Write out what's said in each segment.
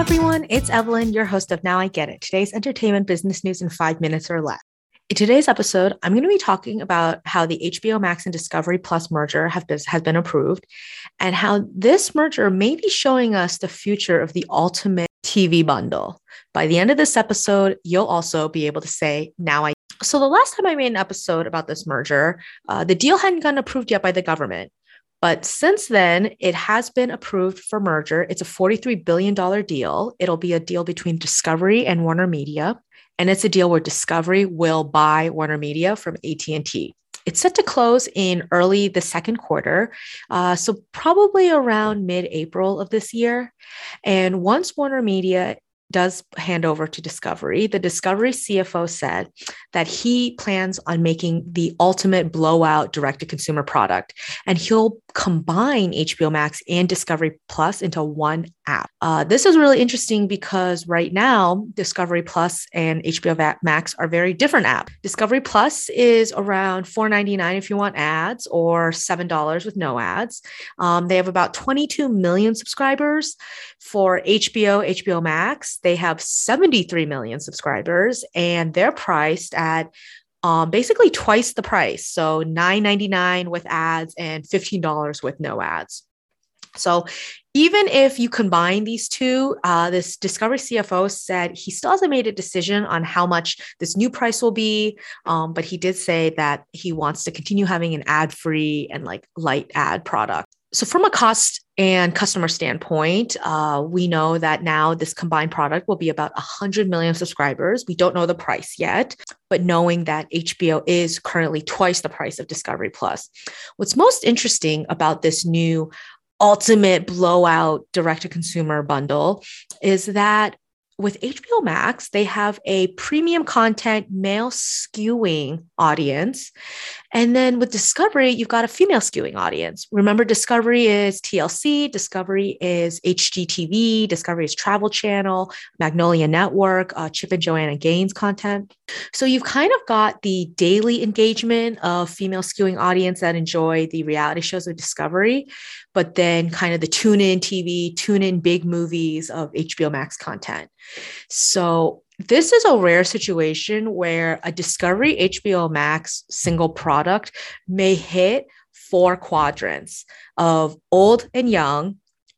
everyone, it's Evelyn, your host of Now I Get It, today's entertainment business news in five minutes or less. In today's episode, I'm going to be talking about how the HBO Max and Discovery Plus merger have been, has been approved and how this merger may be showing us the future of the ultimate TV bundle. By the end of this episode, you'll also be able to say, Now I. So, the last time I made an episode about this merger, uh, the deal hadn't gotten approved yet by the government. But since then, it has been approved for merger. It's a $43 billion deal. It'll be a deal between Discovery and Warner Media. And it's a deal where Discovery will buy Warner Media from AT&T. It's set to close in early the second quarter, uh, so probably around mid April of this year. And once Warner Media does hand over to Discovery, the Discovery CFO said that he plans on making the ultimate blowout direct to consumer product. And he'll combine HBO Max and Discovery Plus into one app. Uh, this is really interesting because right now, Discovery Plus and HBO Max are very different apps. Discovery Plus is around $4.99 if you want ads, or $7 with no ads. Um, they have about 22 million subscribers. For HBO, HBO Max, they have 73 million subscribers, and they're priced at um, basically twice the price. So $9.99 with ads and $15 with no ads. So even if you combine these two, uh, this Discovery CFO said he still hasn't made a decision on how much this new price will be, um, but he did say that he wants to continue having an ad-free and like light ad product. So from a cost and customer standpoint, uh, we know that now this combined product will be about 100 million subscribers. We don't know the price yet, but knowing that HBO is currently twice the price of Discovery Plus. What's most interesting about this new ultimate blowout direct to consumer bundle is that with HBO Max, they have a premium content male skewing audience. And then with Discovery, you've got a female skewing audience. Remember, Discovery is TLC, Discovery is HGTV, Discovery is Travel Channel, Magnolia Network, uh, Chip and Joanna Gaines content. So you've kind of got the daily engagement of female skewing audience that enjoy the reality shows of Discovery, but then kind of the tune in TV, tune in big movies of HBO Max content. So this is a rare situation where a Discovery HBO Max single product may hit four quadrants of old and young,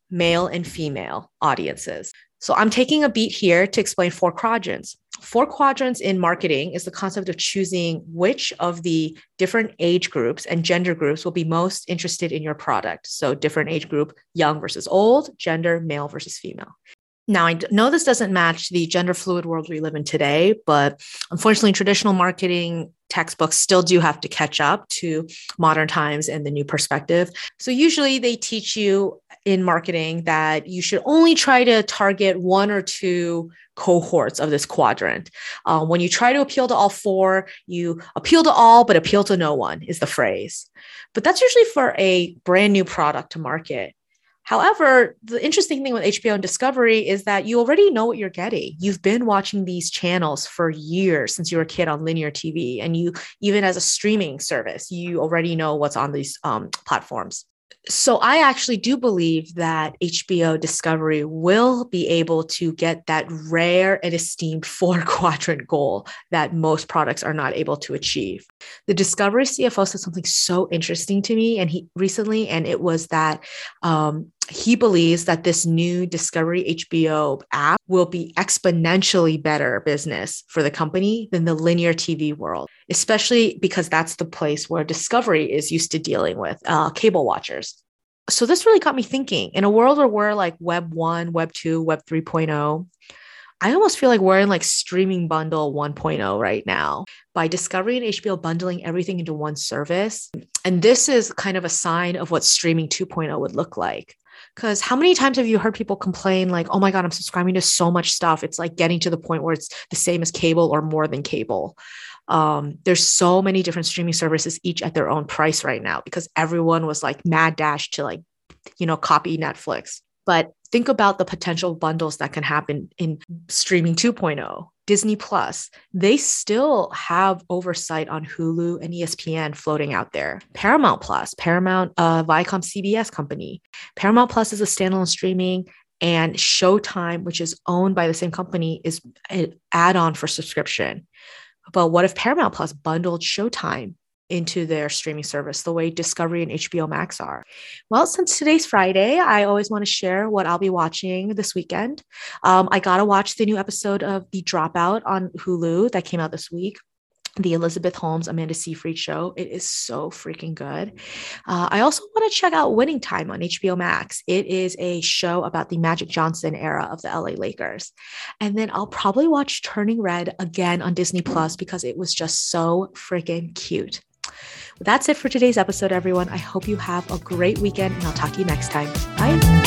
male and female audiences. So I'm taking a beat here to explain four quadrants. Four quadrants in marketing is the concept of choosing which of the different age groups and gender groups will be most interested in your product. So, different age group, young versus old, gender, male versus female. Now, I know this doesn't match the gender fluid world we live in today, but unfortunately, traditional marketing textbooks still do have to catch up to modern times and the new perspective. So, usually, they teach you in marketing that you should only try to target one or two cohorts of this quadrant. Uh, when you try to appeal to all four, you appeal to all, but appeal to no one, is the phrase. But that's usually for a brand new product to market. However, the interesting thing with HBO and Discovery is that you already know what you're getting. You've been watching these channels for years since you were a kid on linear TV, and you even as a streaming service, you already know what's on these um, platforms so I actually do believe that HBO Discovery will be able to get that rare and esteemed four quadrant goal that most products are not able to achieve. The Discovery CFO said something so interesting to me, and he recently, and it was that um, he believes that this new Discovery HBO app will be exponentially better business for the company than the linear TV world, especially because that's the place where Discovery is used to dealing with uh, cable watchers. So this really got me thinking in a world where we're like Web 1, Web 2, Web 3.0, I almost feel like we're in like streaming bundle 1.0 right now by Discovery and HBO bundling everything into one service. And this is kind of a sign of what streaming 2.0 would look like. Because how many times have you heard people complain, like, oh my God, I'm subscribing to so much stuff. It's like getting to the point where it's the same as cable or more than cable. Um, there's so many different streaming services, each at their own price right now, because everyone was like mad dash to like, you know, copy Netflix. But think about the potential bundles that can happen in streaming 2.0 Disney Plus, they still have oversight on Hulu and ESPN floating out there. Paramount Plus, Paramount, uh, Viacom CBS company. Paramount Plus is a standalone streaming and Showtime, which is owned by the same company, is an add on for subscription. But what if Paramount Plus bundled Showtime into their streaming service the way Discovery and HBO Max are. Well, since today's Friday, I always want to share what I'll be watching this weekend. Um, I got to watch the new episode of The Dropout on Hulu that came out this week the Elizabeth Holmes Amanda Seyfried show. It is so freaking good. Uh, I also want to check out Winning Time on HBO Max. It is a show about the Magic Johnson era of the LA Lakers. And then I'll probably watch Turning Red again on Disney Plus because it was just so freaking cute. That's it for today's episode, everyone. I hope you have a great weekend and I'll talk to you next time. Bye.